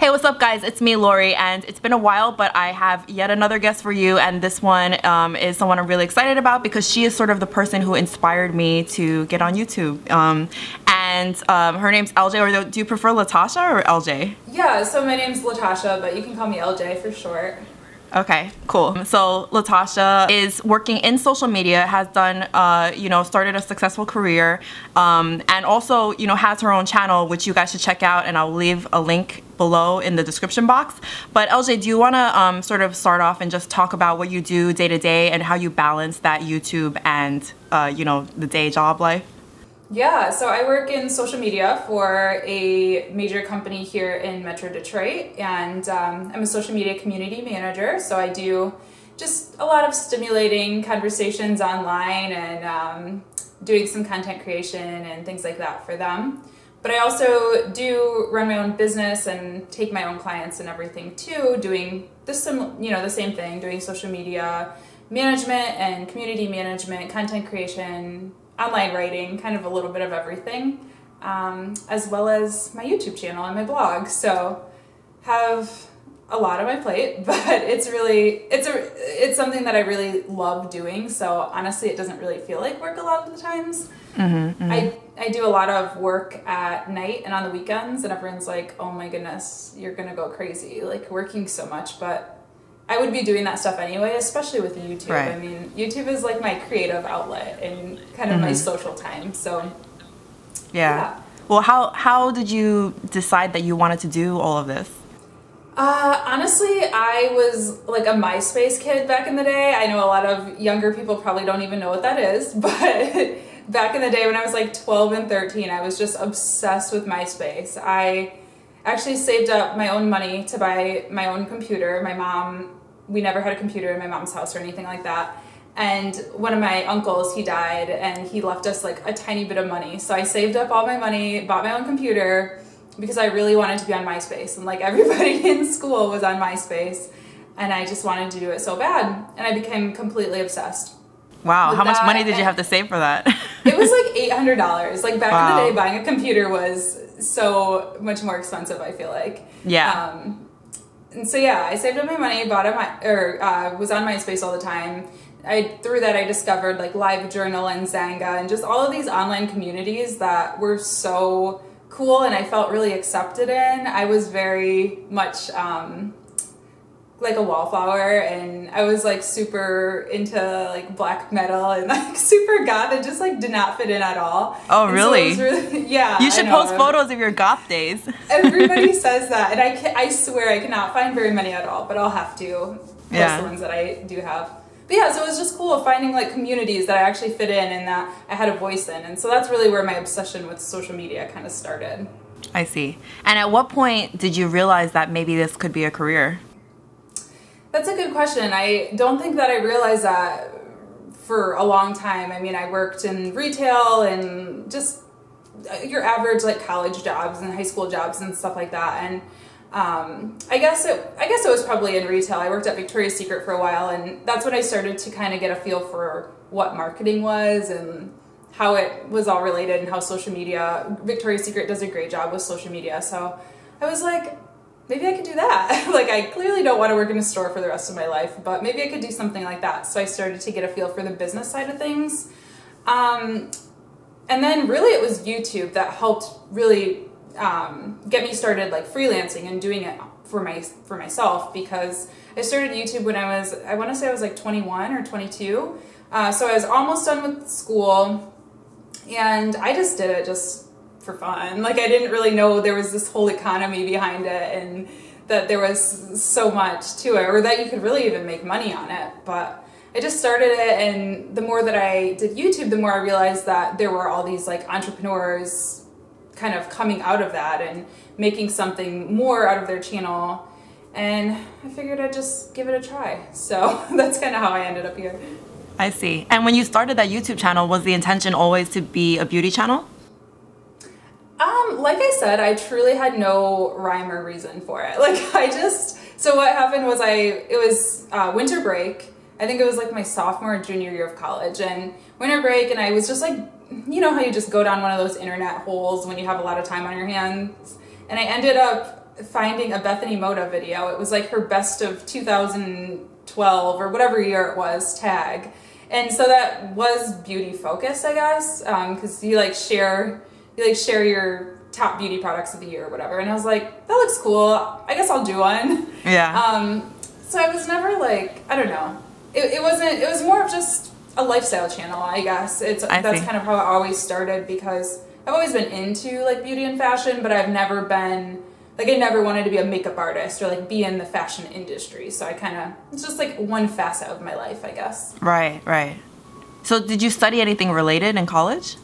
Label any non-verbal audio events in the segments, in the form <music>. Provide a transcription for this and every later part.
Hey, what's up, guys? It's me, Lori, and it's been a while, but I have yet another guest for you, and this one um, is someone I'm really excited about because she is sort of the person who inspired me to get on YouTube. Um, and um, her name's LJ, or do you prefer Latasha or LJ? Yeah, so my name's Latasha, but you can call me LJ for short. Okay, cool. So Latasha is working in social media, has done, uh, you know, started a successful career, um, and also, you know, has her own channel, which you guys should check out, and I'll leave a link below in the description box. But LJ, do you want to um, sort of start off and just talk about what you do day to day and how you balance that YouTube and, uh, you know, the day job life? Yeah, so I work in social media for a major company here in Metro Detroit, and um, I'm a social media community manager. So I do just a lot of stimulating conversations online and um, doing some content creation and things like that for them. But I also do run my own business and take my own clients and everything too, doing this, you know, the same thing, doing social media management and community management, content creation, online writing, kind of a little bit of everything, um, as well as my YouTube channel and my blog. So have a lot on my plate, <laughs> but it's really it's a it's something that I really love doing. So honestly, it doesn't really feel like work a lot of the times. Mm-hmm, mm-hmm. I I do a lot of work at night and on the weekends, and everyone's like, "Oh my goodness, you're gonna go crazy, like working so much." But I would be doing that stuff anyway, especially with YouTube. Right. I mean, YouTube is like my creative outlet and kind of mm-hmm. my social time. So, yeah. yeah. Well, how how did you decide that you wanted to do all of this? Uh, honestly, I was like a MySpace kid back in the day. I know a lot of younger people probably don't even know what that is, <laughs> but back in the day when I was like 12 and 13, I was just obsessed with MySpace. I actually saved up my own money to buy my own computer. My mom we never had a computer in my mom's house or anything like that. And one of my uncles, he died and he left us like a tiny bit of money. So I saved up all my money, bought my own computer because I really wanted to be on MySpace. And like <laughs> everybody in school was on MySpace. And I just wanted to do it so bad. And I became completely obsessed. Wow, how much money did you have to save for that? <laughs> it was like $800. Like back wow. in the day, buying a computer was so much more expensive, I feel like. Yeah. Um, and so yeah, I saved up my money, bought a my or uh, was on MySpace all the time. I through that I discovered like LiveJournal and Xanga and just all of these online communities that were so cool and I felt really accepted in. I was very much um, like a wallflower and I was like super into like black metal and like <laughs> super goth and just like did not fit in at all. Oh really? So really <laughs> yeah. You should post photos of your goth days. <laughs> Everybody says that and I can, I swear I cannot find very many at all, but I'll have to post yeah. the ones that I do have. But yeah, so it was just cool finding like communities that I actually fit in and that I had a voice in. And so that's really where my obsession with social media kind of started. I see. And at what point did you realize that maybe this could be a career? That's a good question. I don't think that I realized that for a long time. I mean, I worked in retail and just your average like college jobs and high school jobs and stuff like that. And um, I guess it I guess it was probably in retail. I worked at Victoria's Secret for a while, and that's when I started to kind of get a feel for what marketing was and how it was all related and how social media. Victoria's Secret does a great job with social media, so I was like, maybe I could do that. <laughs> like, I clearly don't want to work in a store for the rest of my life, but maybe I could do something like that. So I started to get a feel for the business side of things. Um, and then really it was YouTube that helped really um, get me started like freelancing and doing it for my for myself because I started YouTube when I was I want to say I was like 21 or 22. Uh, so I was almost done with school, and I just did it just for fun. Like I didn't really know there was this whole economy behind it and that there was so much to it or that you could really even make money on it. But I just started it and the more that I did YouTube, the more I realized that there were all these like entrepreneurs kind of coming out of that and making something more out of their channel. And I figured I'd just give it a try. So <laughs> that's kind of how I ended up here. I see. And when you started that YouTube channel, was the intention always to be a beauty channel? Um, like I said, I truly had no rhyme or reason for it. <laughs> Like I just so what happened was I it was uh, winter break. I think it was like my sophomore or junior year of college and winter break and I was just like you know how you just go down one of those internet holes when you have a lot of time on your hands and I ended up finding a Bethany Mota video. It was like her best of 2012 or whatever year it was tag. And so that was beauty focused, I guess, because you like share you like share your top beauty products of the year or whatever. And I was like, that looks cool. I guess I'll do one. Yeah. Um, so I was never like, I don't know. It, it wasn't. It was more of just a lifestyle channel, I guess. It's I that's see. kind of how it always started because I've always been into like beauty and fashion, but I've never been like I never wanted to be a makeup artist or like be in the fashion industry. So I kind of it's just like one facet of my life, I guess. right, right. So did you study anything related in college?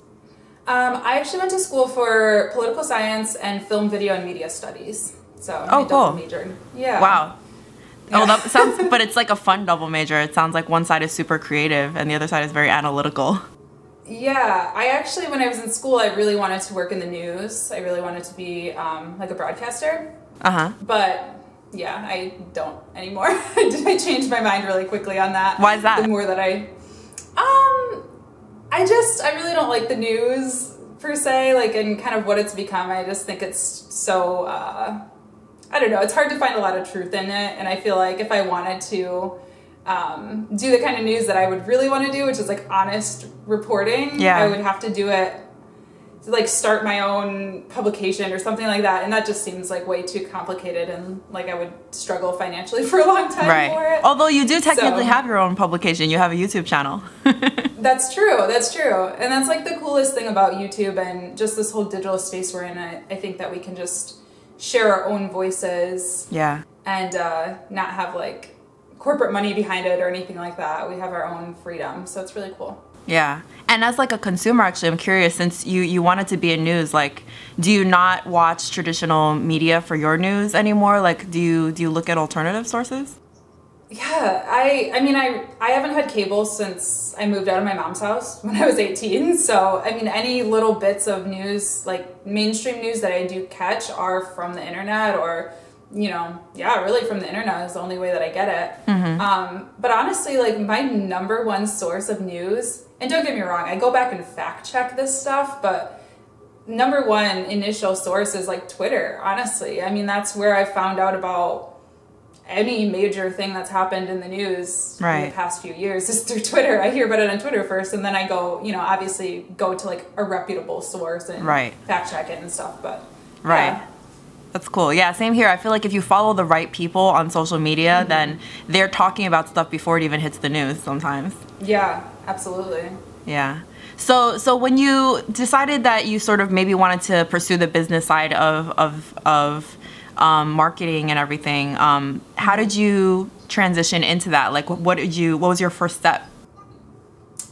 Um, I actually went to school for political science and film, video, and media studies. So Oh, double cool. majored. Yeah. Wow. Oh, that sounds, <laughs> but it's like a fun double major. It sounds like one side is super creative and the other side is very analytical. Yeah, I actually, when I was in school, I really wanted to work in the news. I really wanted to be um, like a broadcaster. Uh huh. But yeah, I don't anymore. <laughs> Did I changed my mind really quickly on that. Why is that? The more that I, um, I just I really don't like the news per se, like and kind of what it's become. I just think it's so. Uh, I don't know. It's hard to find a lot of truth in it, and I feel like if I wanted to. Um, do the kind of news that I would really want to do, which is like honest reporting. Yeah. I would have to do it like start my own publication or something like that and that just seems like way too complicated and like i would struggle financially <laughs> for a long time for Right. it Although you do technically So- have your own publication, you have a YouTube channel. <laughs> that's true that's true and that's like the coolest thing about youtube and just this whole digital space we're in i, I think that we can just share our own voices yeah. and uh, not have like corporate money behind it or anything like that we have our own freedom so it's really cool Yeah. And as like a consumer actually, I'm curious since you you wanted to be in news, like do you not watch traditional media for your news anymore? Like do you do you look at alternative sources? Yeah, I I mean I I haven't had cable since I moved out of my mom's house <laughs> when I was 18. So, I mean any little bits of news like mainstream news that I do catch are from the internet or you know, yeah, really from the internet is the only way that I get it. Um, but honestly, like my number one source of news, and don't get me wrong, I go back and fact check this stuff, but number one initial source is like Twitter, honestly. I mean, that's where I found out about any major thing that's happened in the news in the past few years is through Twitter. I hear about it on Twitter first, and then I go, you know, obviously go to like a reputable source and Right. fact check it and stuff. But Right. yeah. That's cool. Yeah, same here. I feel like if you follow the right people on social media, then they're talking about stuff before it even hits the news sometimes. yeah, absolutely. Yeah. So so when you decided that you sort of maybe wanted to pursue the business side of of of um, marketing and everything, um, how did you transition into that? Like, what, what did you? What was your first step?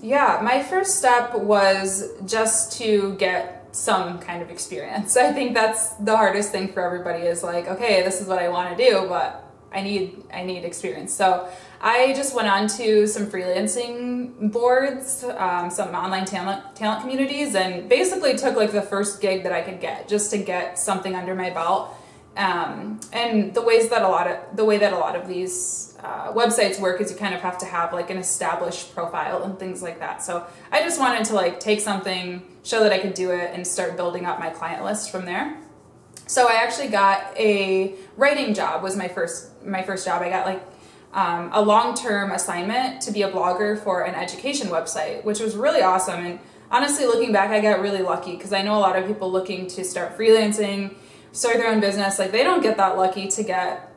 Yeah, my first step was just to get some kind of experience. <laughs> I think that's the hardest thing for everybody is like, okay, this is what I want to do, but I need I need experience. So I just went on to some freelancing boards, um, some online talent talent communities, and basically took like the first gig that I could get just to get something under my belt. Um, and the ways that a lot of the way that a lot of these uh, websites work is you kind of have to have like an established profile and things like that. So I just wanted to like take something, show that I could do it, and start building up my client list from there. So I actually got a writing job was my first my first job. I got like um, a long term assignment to be a blogger for an education website, which was really awesome. And honestly, looking back, I got really lucky because I know a lot of people looking to start freelancing, start their own business, like they don't get that lucky to get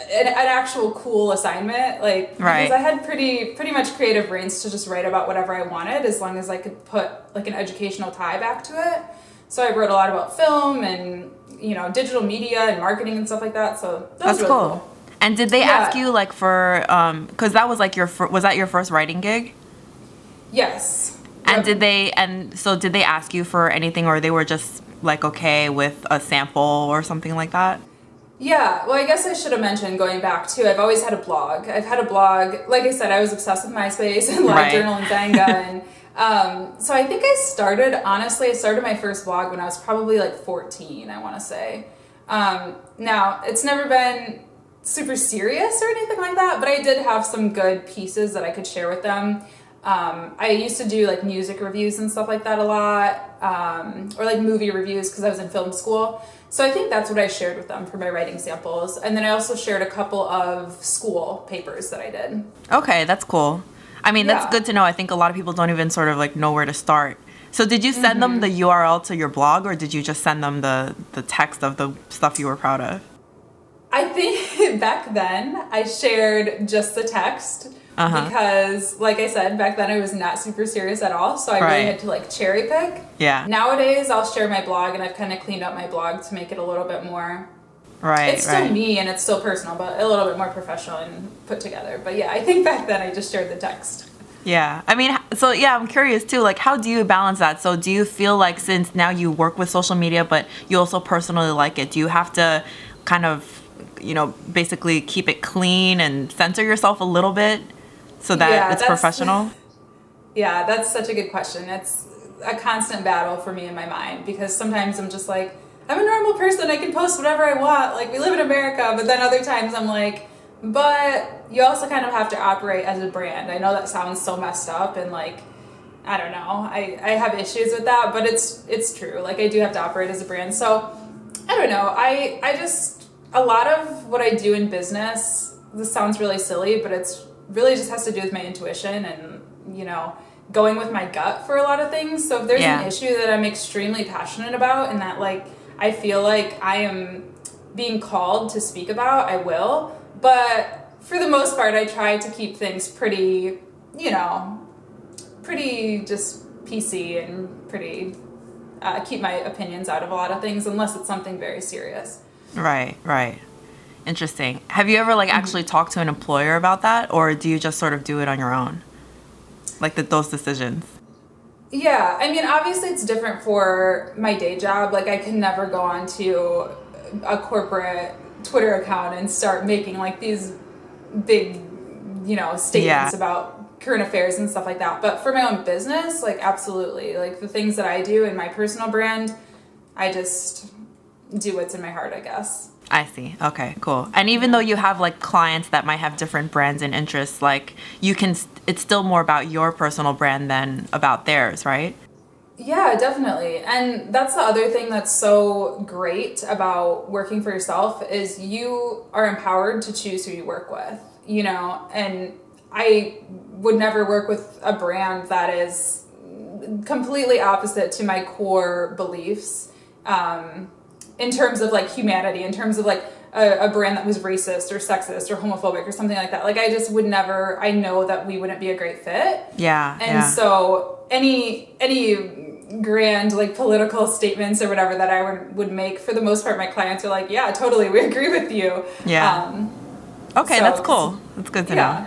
an, an actual cool assignment. Like Right. because I had pretty pretty much creative reins to just write about whatever I wanted as long as I could put like an educational tie back to it. So I wrote a lot about film and you know digital media and marketing and stuff like that. So that That's was really cool. cool. And did they Yeah. ask you like for um because that was like your fir- was that your first writing gig? Yes. And Yep. did they and so did they ask you for anything or they were just like okay with a sample or something like that? Yeah, well, I guess I should have mentioned going back too. I've always had a blog. I've had a blog. Like I said, I was obsessed with MySpace and <laughs> Right. LiveJournal and Xanga, <laughs> and um, so I think I started. Honestly, I started my first blog when I was probably like fourteen. I want to say. Um, now it's never been super serious or anything like that, but I did have some good pieces that I could share with them. Um, I used to do like music reviews and stuff like that a lot, um, or like movie reviews because I was in film school. So I think that's what I shared with them for my writing samples. And then I also shared a couple of school papers that I did. Okay, that's cool. I mean, that's Yeah. good to know. I think a lot of people don't even sort of like know where to start. So did you send them mm-hmm. the URL to your blog or did you just send them the the text of the stuff you were proud of? I think <laughs> back then I shared just the text Uh-huh. because, like I said, back then I was not super serious at all. So I Right. really had to like cherry pick. Yeah. Nowadays, I'll share my blog, and I've kind of cleaned up my blog to make it a little bit more. Right, It's still right. me and it's still personal, but a little bit more professional and put together. But yeah, I think back then I just shared the text. Yeah. I mean, so yeah, I'm curious too. Like, how do you balance that? So, do you feel like since now you work with social media, but you also personally like it, do you have to kind of, you know, basically keep it clean and censor yourself a little bit so that Yeah, it's professional? <laughs> Yeah, that's such a good question. It's a constant battle for me in my mind because sometimes I'm just like, I'm a normal person. I can post whatever I want. Like, we live in America. But then other times I'm like, but you also kind of have to operate as a brand. I know that sounds so messed up and like, I don't know. I, I have issues with that, but it's it's true. Like I do have to operate as a brand. So I don't know. I I just a lot of what I do in business, this sounds really silly, but it's really just has to do with my intuition and, you know, going with my gut for a lot of things. So if there's Yeah. an issue that I'm extremely passionate about and that like I feel like I am being called to speak about, I will. But for the most part, I try to keep things pretty, you know, pretty just PC and pretty uh, keep my opinions out of a lot of things unless it's something very serious. Right, right. Interesting. Have you ever like Mm-hmm. actually talked to an employer about that, or do you just sort of do it on your own? Like the, those decisions. Yeah, I mean, obviously it's different for my day job. Like, I can never go on to a corporate Twitter account and start making like these big, you know, statements Yeah. about current affairs and stuff like that. But for my own business, like, absolutely. Like, the things that I do in my personal brand, I just do what's in my heart, I guess. I see. Okay, cool. And even though you have like clients that might have different brands and interests, like you can, it's still more about your personal brand than about theirs, right? Yeah, definitely. And that's the other thing that's so great about working for yourself is you are empowered to choose who you work with, you know, and I would never work with a brand that is completely opposite to my core beliefs um, in terms of like humanity, in terms of like a, a brand that was racist or sexist or homophobic or something like that. Like I just would never, I know that we wouldn't be a great fit. Yeah. And yeah. so any any grand like political statements or whatever that I would, would make for the most part my clients are like, yeah, totally, we <laughs> agree with you. Yeah. Um, okay, so- that's cool. That's good to know.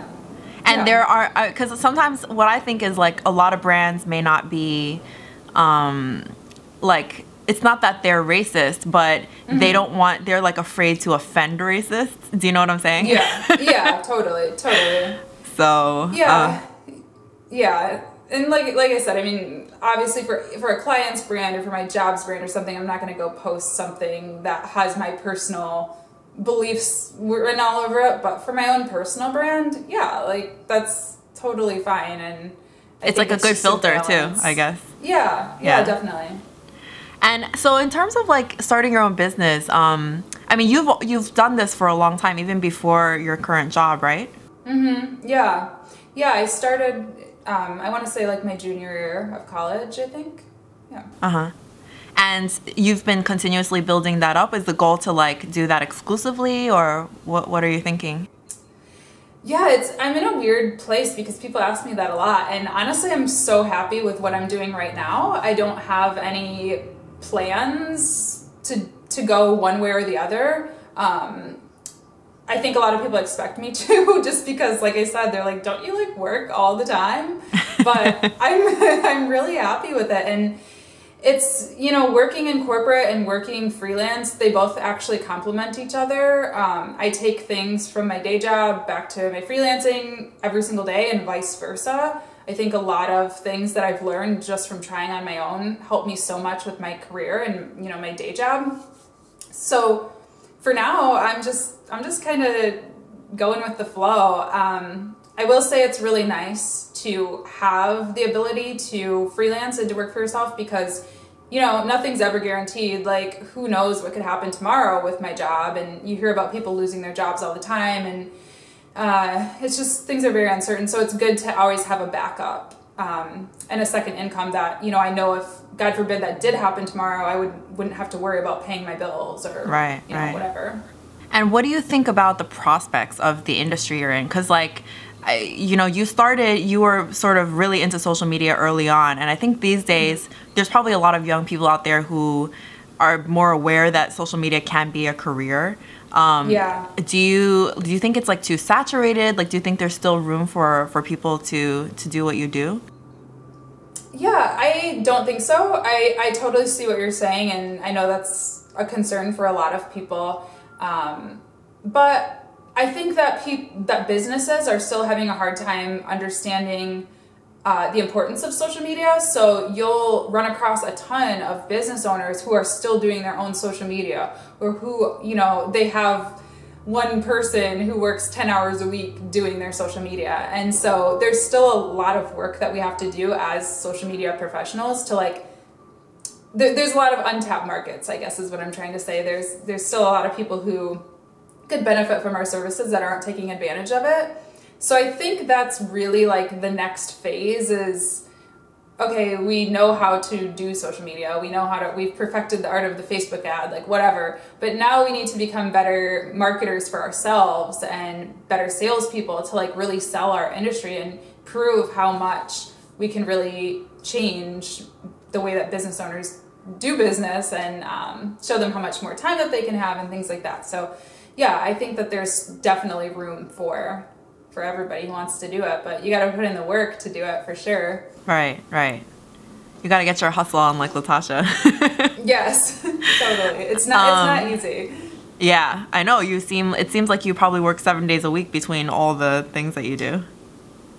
And Yeah. there are because sometimes what I think is like a lot of brands may not be, um, like it's not that they're racist, but Mm-hmm. they don't want they're like afraid to offend racists. Do you know what I'm saying? Yeah. <laughs> Yeah, totally, totally. So Yeah. uh, yeah. And like like I said, I mean, obviously for for a client's brand or for my jobs brand or something, I'm not going to go post something that has my personal beliefs written all over it. But for my own personal brand, yeah, like that's totally fine. And I it's like a good filter too. I guess. Yeah, yeah, Yeah. definitely. And so, in terms of like starting your own business, um, I mean, you've you've done this for a long time, even before your current job, right? Yeah, yeah. I started. Um, I want to say like my junior year of college. I think. Yeah. Uh huh. And you've been continuously building that up. Is the goal to like do that exclusively, or what? What are you thinking? Yeah, it's I'm in a weird place because people ask me that a lot and honestly I'm so happy with what I'm doing right now. I don't have any plans to to go one way or the other. Um I think a lot of people expect me <laughs> to just because like I said they're like don't you like work all the time? But <laughs> I'm <laughs> I'm really happy with it and it's you know working in corporate and working freelance they both actually complement each other um, i take things from my day job back to my freelancing every single day and vice versa i think a lot of things that i've learned just from trying on my own helped me so much with my career and you know my day job so for now i'm just i'm just kind of going with the flow um, i will say it's really nice to have the ability to freelance and to work for yourself because you know, nothing's ever guaranteed. Like, who knows what could happen tomorrow with my job? And you hear about people losing their jobs all the time. And uh, it's just things are very uncertain. So it's good to always have a backup um, and a second income that, you know, I know if, God forbid, that did happen tomorrow, I would, wouldn't have to worry about paying my bills or, Right, you know, right. whatever. And what do you think about the prospects of the industry you're in? Because, like, I, you know, you started, you were sort of really into social media early on. And I think these days, there's probably a lot of young people out there who are more aware that social media can be a career. Um, Yeah. Do you do you think it's like too saturated? Like, do you think there's still room for for people to to do what you do? Yeah, I don't think so. I, I totally see what you're saying, and I know that's a concern for a lot of people. Um, but I think that peop- that businesses are still having a hard time understanding uh, the importance of social media. So you'll run across a ton of business owners who are still doing their own social media, or who you know they have one person who works 10 hours a week doing their social media. And so there's still a lot of work that we have to do as social media professionals to like there, there's a lot of untapped markets, I guess is what I'm trying to say. There's there's still a lot of people who could benefit from our services that aren't taking advantage of it. So I think that's really like the next phase is okay, we know how to do social media. We know how to, we've perfected the art of the Facebook ad, like whatever. But now we need to become better marketers for ourselves and better salespeople to like really sell our industry and prove how much we can really change the way that business owners do business and um, show them how much more time that they can have and things like that. So, yeah, I think that there's definitely room for for everybody who wants to do it, but you got to put in the work to do it for sure. Right, right. You got to get your hustle on, like Latasha. <laughs> Yes, <laughs> totally. It's not. it's not easy. yeah, I know. You seem. It seems like you probably work seven days a week between all the things that you do.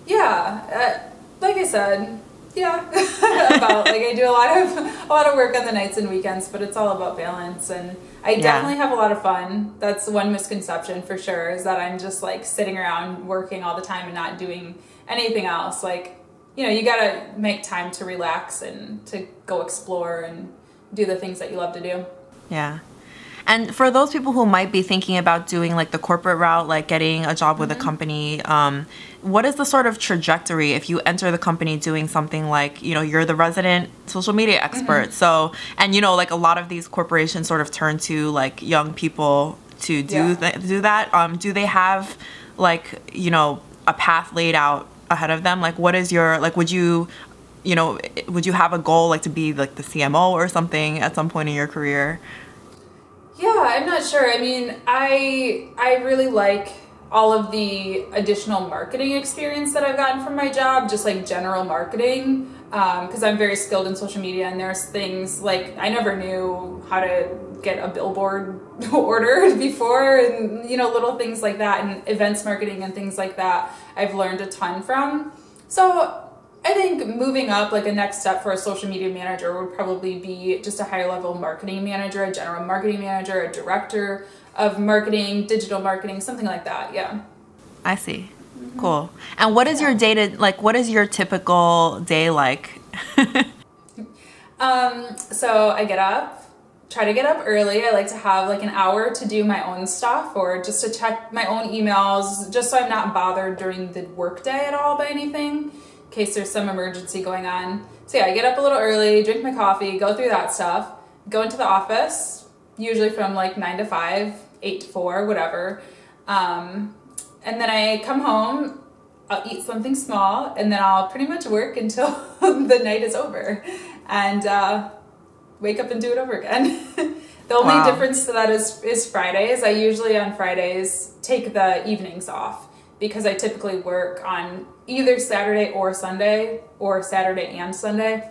Yeah, uh, like I said, yeah. <laughs> about like I do a lot of a lot of work on the nights and weekends, but it's all about balance. And I Yeah. definitely have a lot of fun. That's one misconception for sure is that I'm just like sitting around working all the time and not doing anything else. Like you know, you gotta make time to relax and to go explore and do the things that you love to do. Yeah. And for those people who might be thinking about doing like the corporate route, like getting a job with a company, um, what is the sort of trajectory if you enter the company doing something like, you know, you're the resident social media expert. So, and you know, like a lot of these corporations sort of turn to like young people to do Yeah. th- do that. Um, do they have like, you know, a path laid out ahead of them? Like, what is your like? Would you you know, would you have a goal like to be like the CMO or something at some point in your career? Yeah, I'm not sure. I mean, I I really like all of the additional marketing experience that I've gotten from my job, just like general marketing, um, because I'm very skilled in social media. And there's things like I never knew how to get a billboard <laughs> ordered before, and you know, little things like that, and events marketing and things like that. I've learned a ton from. So I think moving up, like a next step for a social media manager, would probably be just a higher level marketing manager, a general marketing manager, a director of marketing, digital marketing, something like that. Yeah. I see. Cool. And what is your day to like? What is your typical day like? <laughs> Um, so I get up, try to get up early. I like to have like an hour to do my own stuff or just to check my own emails, just so I'm not bothered during the workday at all by anything, in case there's some emergency going on. So yeah, I get up a little early, drink my coffee, go through that stuff, go into the office, usually from like nine to five, eight to four, whatever. Um, and then I come home, I'll eat something small, and then I'll pretty much work <laughs> until the night is over, and uh, wake up and do it over again. <laughs> the only Wow. difference to that is is Fridays. I usually on Fridays take the evenings off because I typically work on either Saturday or Sunday, or Saturday and Sunday.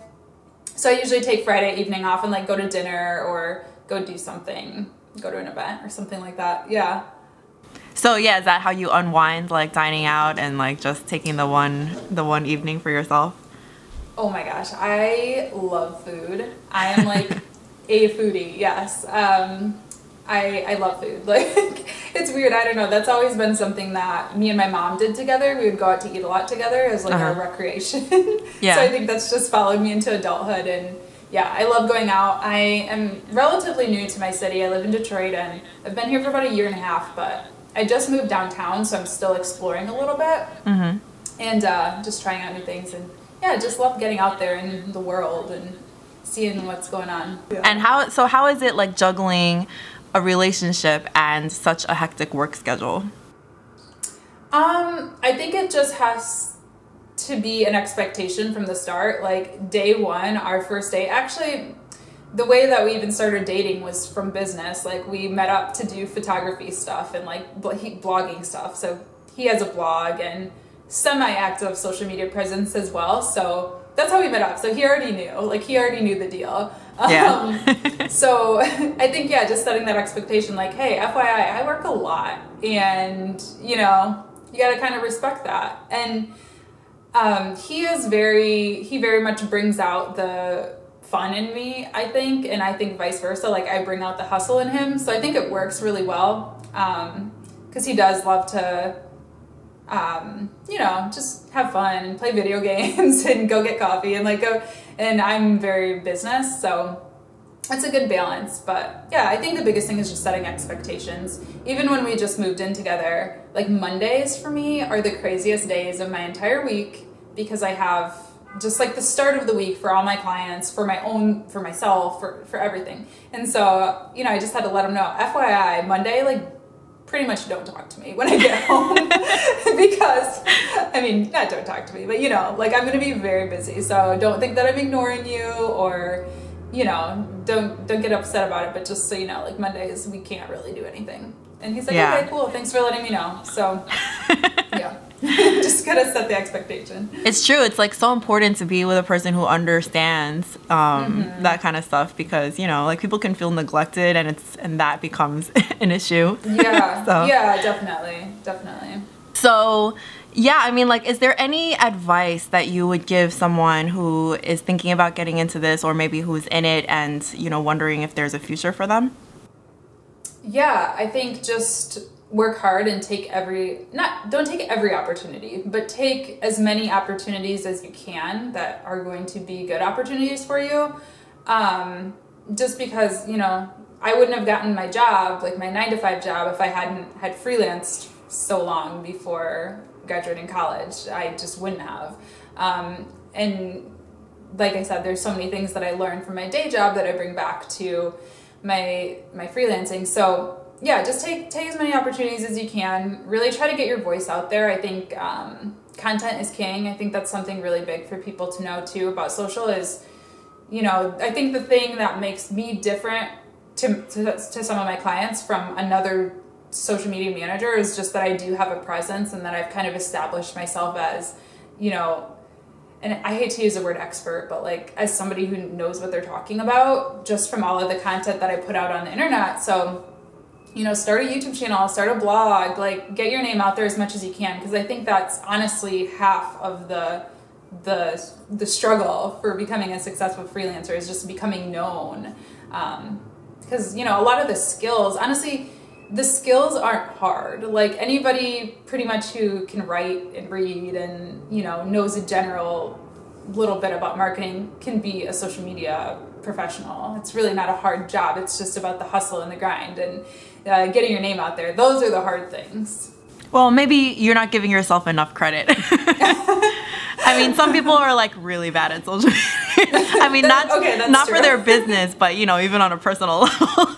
So I usually take Friday evening off and like go to dinner or go do something, go to an event or something like that. Yeah. So yeah, is that how you unwind, like dining out and like just taking the one the one evening for yourself? Oh my gosh, I love food. I am like <laughs> a foodie. Yes. Um, I I love food. <laughs> Like it's weird. I don't know. That's always been something that me and my mom did together. We would go out to eat a lot together as like our Uh-huh. recreation. <laughs> Yeah. So I think that's just followed me into adulthood and yeah, I love going out. I am relatively new to my city. I live in Detroit and I've been here for about a year and a half, but I just moved downtown, so I'm still exploring a little bit Mm-hmm. and uh, just trying out new things. And yeah, just love getting out there in the world and seeing what's going on. And how so how is it like juggling a relationship and such a hectic work schedule? Um, I think it just has to be an expectation from the start. Like day one, our first day, actually, the way that we even started dating was from business. Like we met up to do photography stuff and like bl- blogging stuff. So he has a blog and semi-active social media presence as well. So that's how we met up. So he already knew. Like he already knew the deal. Yeah. Um, so <laughs> I think yeah, just setting that expectation, like, hey, FYI, I work a lot, and you know, you got to kind of respect that. And um, he is very, he very much brings out the fun in me, I think, and I think vice versa. Like I bring out the hustle in him, so I think it works really well. Because he does love to, um, you know, just have fun and play video <laughs> games and go get coffee and like go. And I'm very business, so it's a good balance. But yeah i think the biggest thing is just setting expectations. Even when we just moved in together like mondays for me are the craziest days of my entire week because i have just like the start of the week for all my clients for my own for myself for, for everything. And so you know i just had to let them know. Fyi monday like pretty much don't talk to me when i get home <laughs> <laughs> because i mean not don't talk to me but you know like i'm gonna be very busy so don't think that i'm ignoring you or you know, don't don't get upset about it, but just so you know, like Mondays we can't really do anything. And he's like, Yeah. okay, cool, thanks for letting me know. So <laughs> yeah, <laughs> just gotta set the expectation. It's true. It's like so important to be with a person who understands um, that kind of stuff because you know, like people can feel neglected, and it's and that becomes <laughs> an issue. Yeah, <laughs> So- yeah, definitely, definitely. So, yeah, I mean, like, is there any advice that you would give someone who is thinking about getting into this, or maybe who's in it and you know wondering if there's a future for them? Yeah, I think just work hard and take every not don't take every opportunity, but take as many opportunities as you can that are going to be good opportunities for you. Um, just because you know I wouldn't have gotten my job, like my nine to five job, if I hadn't had freelanced so long before graduating college. I just wouldn't have. Um, and like I said, there's so many things that I learned from my day job that I bring back to my my freelancing. So yeah, just take take as many opportunities as you can. Really try to get your voice out there. I think um, content is king. I think that's something really big for people to know too about social. Is you know I think the thing that makes me different to to, to some of my clients from another social media manager is just that I do have a presence and that I've kind of established myself as you know and I hate to use the word expert, but like as somebody who knows what they're talking about just from all of the content that I put out on the internet. So, you know, start a YouTube channel, start a blog, like get your name out there as much as you can because I think that's honestly half of the the the struggle for becoming a successful freelancer is just becoming known. Um, because you know, a lot of the skills, honestly, the skills aren't hard. Like anybody pretty much who can write and read and, you know, knows a general little bit about marketing can be a social media professional. It's really not a hard job. It's just about the hustle and the grind and uh, getting your name out there. Those are the hard things. Well, maybe you're not giving yourself enough credit. <laughs> I mean, some people are like really bad at social media. I mean, not okay, not for their business, but you know, even on a personal <laughs> level.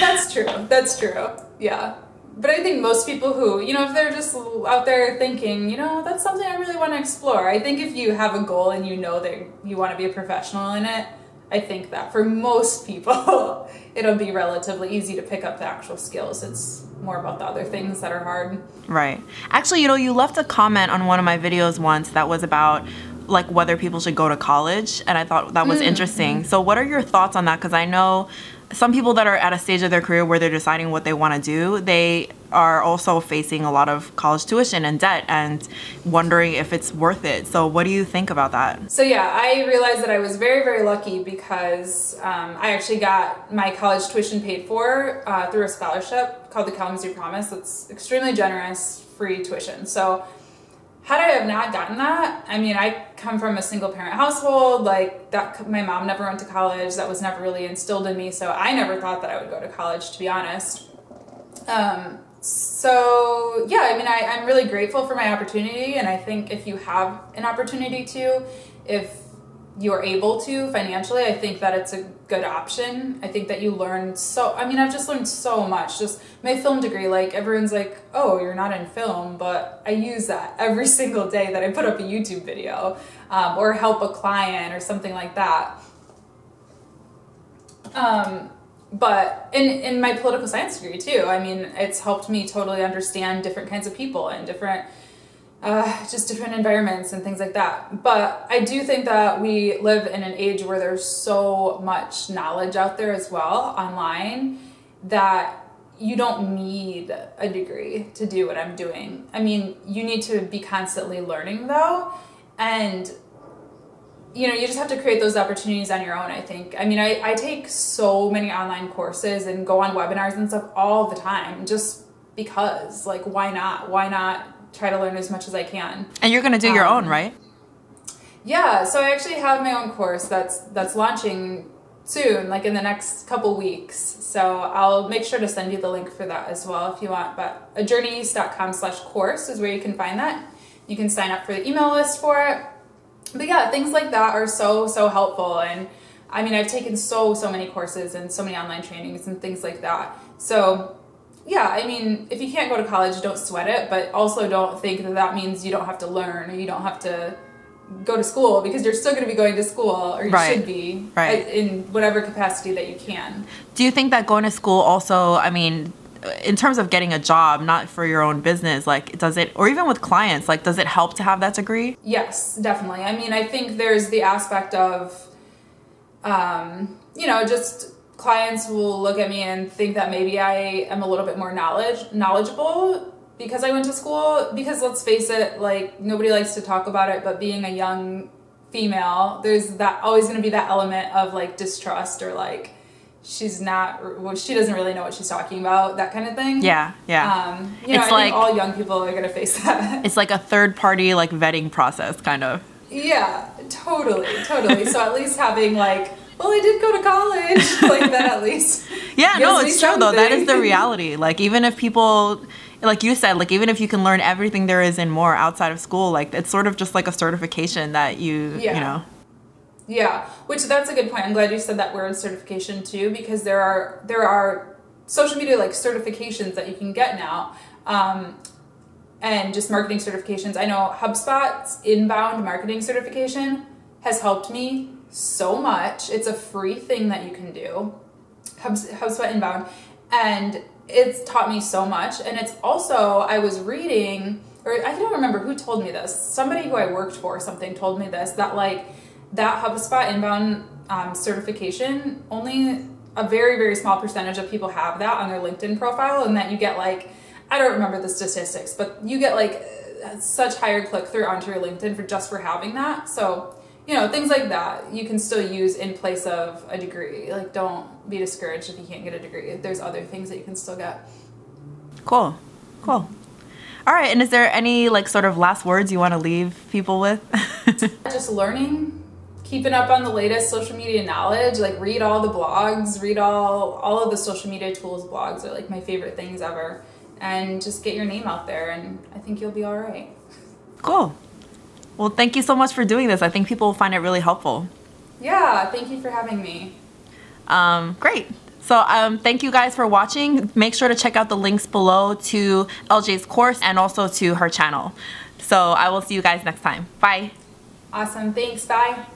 That's true. That's true. Yeah. But I think most people who, you know, if they're just out there thinking, you know, that's something I really want to explore. I think if you have a goal and you know that you want to be a professional in it, I think that for most people, <laughs> it'll be relatively easy to pick up the actual skills. It's more about the other things that are hard. Right. Actually, you know, you left a comment on one of my videos once that was about like whether people should go to college, and I thought that was mm-hmm. interesting. So, what are your thoughts on that? Because I know some people that are at a stage of their career where they're deciding what they want to do, they are also facing a lot of college tuition and debt and wondering if it's worth it. So, what do you think about that? So yeah, I realized that I was very, very lucky because um, I actually got my college tuition paid for uh, through a scholarship called the Kalamazoo Promise. It's extremely generous, free tuition. So had I have not gotten that, I mean, I come from a single parent household. Like that, my mom never went to college. That was never really instilled in me. So I never thought that I would go to college, to be honest. Um, so yeah, I mean, I, I'm really grateful for my opportunity, and I think if you have an opportunity to, if you're able to financially, I think that it's a good option. I think that you learn so, I mean, I've just learned so much. Just my film degree, like everyone's like, oh, you're not in film, but I use that <laughs> every single day that I put up a YouTube video um, or help a client or something like that. Um, but in, in my political science degree too, I mean, it's helped me totally understand different kinds of people and different uh, just different environments and things like that. But I do think that we live in an age where there's so much knowledge out there as well online that you don't need a degree to do what I'm doing. I mean, you need to be constantly learning though. And you know, you just have to create those opportunities on your own, I think. I mean, I, I take so many online courses and go on webinars and stuff all the time just because. Like, why not? Why not try to learn as much as I can. And you're going to do um, your own, right? Yeah, so I actually have my own course that's that's launching soon, like in the next couple weeks. So I'll make sure to send you the link for that as well if you want. But ajourneyeast.com slash course is where you can find that. You can sign up for the email list for it. But yeah, things like that are so, so helpful. And I mean, I've taken so, so many courses and so many online trainings and things like that. So yeah, I mean, if you can't go to college, don't sweat it, but also don't think that that means you don't have to learn or you don't have to go to school because you're still going to be going to school or you right. should be right. in whatever capacity that you can. Do you think that going to school also, I mean, in terms of getting a job, not for your own business, like does it, or even with clients, like does it help to have that degree? Yes, definitely. I mean, I think there's the aspect of, um, you know, just clients will look at me and think that maybe I am a little bit more knowledge knowledgeable because I went to school. Because let's face it like nobody likes to talk about it but being a young female there's that always going to be that element of like distrust or like she's not well, she doesn't really know what she's talking about that kind of thing. Yeah yeah. Um you know it's I like all young people are going to face that. <laughs> It's like a third party like vetting process kind of. Yeah totally totally. So at least having like well, I did go to college, <laughs> like that at least. yeah, no, it's true though. That is the reality. Like even if people, like you said, like even if you can learn everything there is and more outside of school, like it's sort of just like a certification that you, yeah. you know. Yeah, which that's a good point. I'm glad you said that word certification too, because there are there are social media like certifications that you can get now. Um, and just marketing certifications. I know HubSpot's inbound marketing certification has helped me so much. It's a free thing that you can do, HubSpot Inbound, and it's taught me so much. And it's also, I was reading, or I don't remember who told me this. Somebody who I worked for, something told me this that like that HubSpot Inbound um, certification only a very very small percentage of people have that on their LinkedIn profile, and that you get like I don't remember the statistics, but you get like such higher click through onto your LinkedIn for just for having that. So you know things like that you can still use in place of a degree. Like don't be discouraged if you can't get a degree. There's other things that you can still get. Cool. Cool. All right and is there any like sort of last words you want to leave people with? <laughs> Just learning keeping up on the latest social media knowledge like read all the blogs read all all of the social media tools blogs are like my favorite things ever. And just get your name out there and i think you'll be all right. Cool well, thank you so much for doing this. I think people will find it really helpful. Yeah, thank you for having me. Um, great. So um, thank you guys for watching. Make sure to check out the links below to LJ's course and also to her channel. So I will see you guys next time. Bye. Awesome. Thanks. Bye.